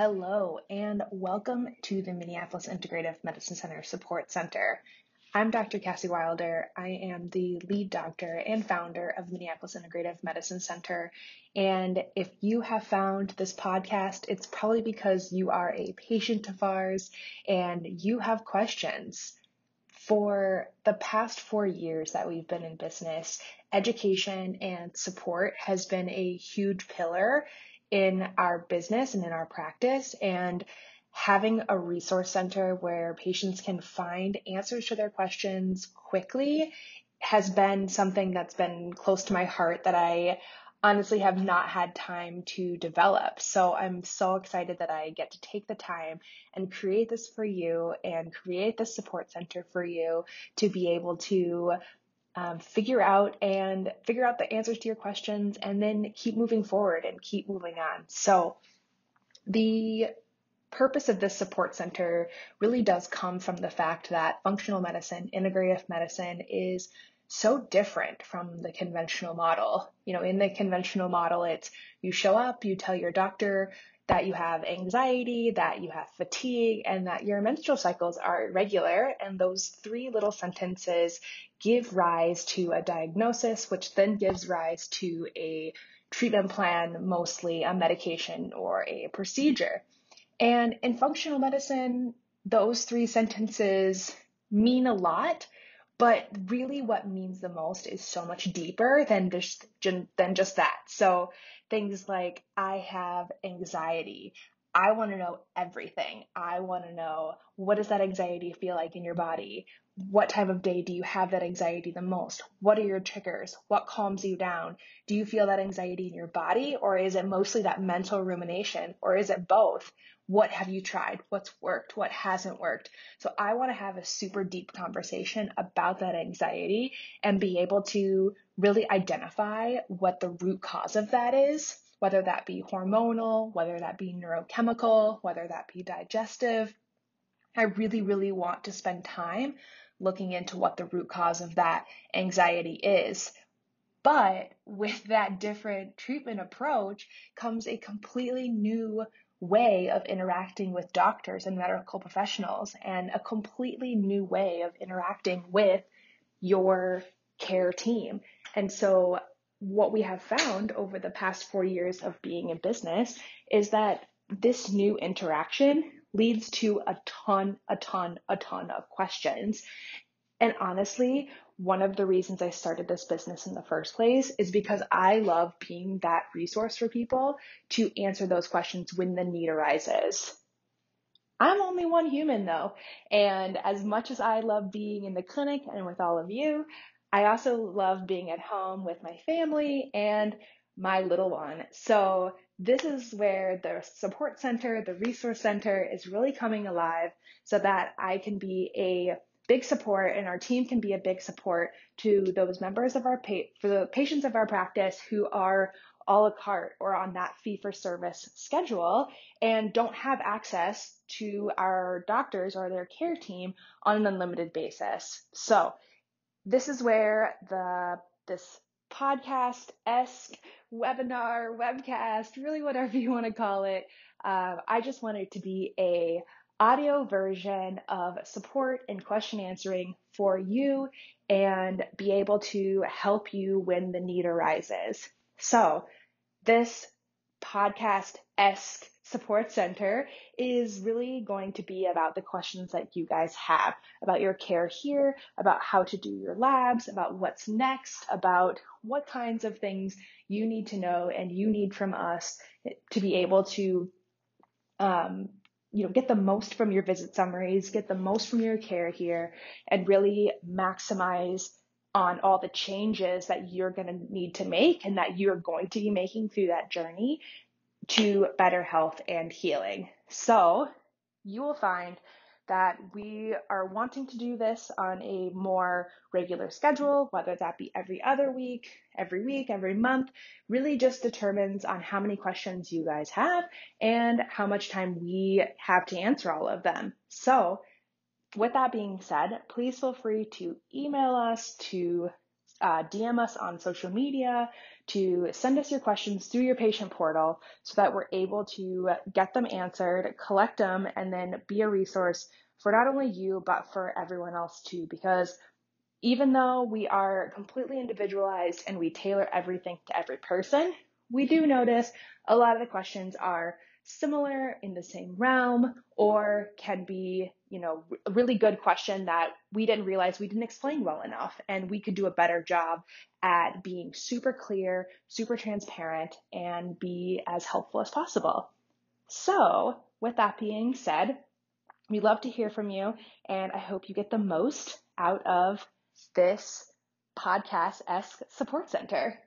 Hello, and welcome to the Minneapolis Integrative Medicine Center Support Center. I'm Dr. Cassie Wilder. I am the lead doctor and founder of Minneapolis Integrative Medicine Center. And if you have found this podcast, it's probably because you are a patient of ours and you have questions. For the past four years that we've been in business, education and support has been a huge pillar in our business and in our practice. And having a resource center where patients can find answers to their questions quickly has been something that's been close to my heart that I honestly have not had time to develop. So I'm so excited that I get to take the time and create this for you and create this support center for you to be able to um, figure out and figure out the answers to your questions and then keep moving forward and keep moving on. So the purpose of this support center really does come from the fact that functional medicine, integrative medicine is so different from the conventional model. You know, in the conventional model, it's you show up, you tell your doctor that you have anxiety, that you have fatigue, and that your menstrual cycles are irregular. And those three little sentences give rise to a diagnosis, which then gives rise to a treatment plan, mostly a medication or a procedure. And in functional medicine, those three sentences mean a lot, but really what means the most is so much deeper than just than just that. So things like I have anxiety. I want to know everything. I want to know what does that anxiety feel like in your body? What time of day do you have that anxiety the most? What are your triggers? What calms you down? Do you feel that anxiety in your body or is it mostly that mental rumination or is it both? What have you tried? What's worked? What hasn't worked? So I want to have a super deep conversation about that anxiety and be able to really identify what the root cause of that is, whether that be hormonal, whether that be neurochemical, whether that be digestive. I really, really want to spend time looking into what the root cause of that anxiety is. But with that different treatment approach comes a completely new way of interacting with doctors and medical professionals and a completely new way of interacting with your care team. And so what we have found over the past four years of being in business is that this new interaction leads to a ton, a ton, a ton of questions. And honestly, one of the reasons I started this business in the first place is because I love being that resource for people to answer those questions when the need arises. I'm only one human though, and as much as I love being in the clinic and with all of you, I also love being at home with my family and my little one. So this is where the support center, the resource center is really coming alive so that I can be a big support and our team can be a big support to those members of our pa- for the patients of our practice who are a la carte or on that fee for service schedule and don't have access to our doctors or their care team on an unlimited basis. So this is where the this podcast esque webinar, webcast, really whatever you want to call it. Uh, I just wanted to be a audio version of support and question answering for you and be able to help you when the need arises. So this podcast esque support center is really going to be about the questions that you guys have about your care here, about how to do your labs, about what's next, about what kinds of things you need to know and you need from us to be able to um, you know, get the most from your visit summaries, get the most from your care here, and really maximize on all the changes that you're going to need to make and that you're going to be making through that journey to better health and healing. So you will find that we are wanting to do this on a more regular schedule, whether that be every other week, every week, every month, really just determines on how many questions you guys have and how much time we have to answer all of them. So with that being said, please feel free to email us, to uh, DM us on social media, to send us your questions through your patient portal so that we're able to get them answered, collect them, and then be a resource for not only you, but for everyone else too. Because even though we are completely individualized and we tailor everything to every person, we do notice a lot of the questions are similar in the same realm or can be, you know, a really good question that we didn't realize we didn't explain well enough and we could do a better job at being super clear, super transparent and be as helpful as possible. So, with that being said, we love to hear from you and I hope you get the most out of this podcast esque support center.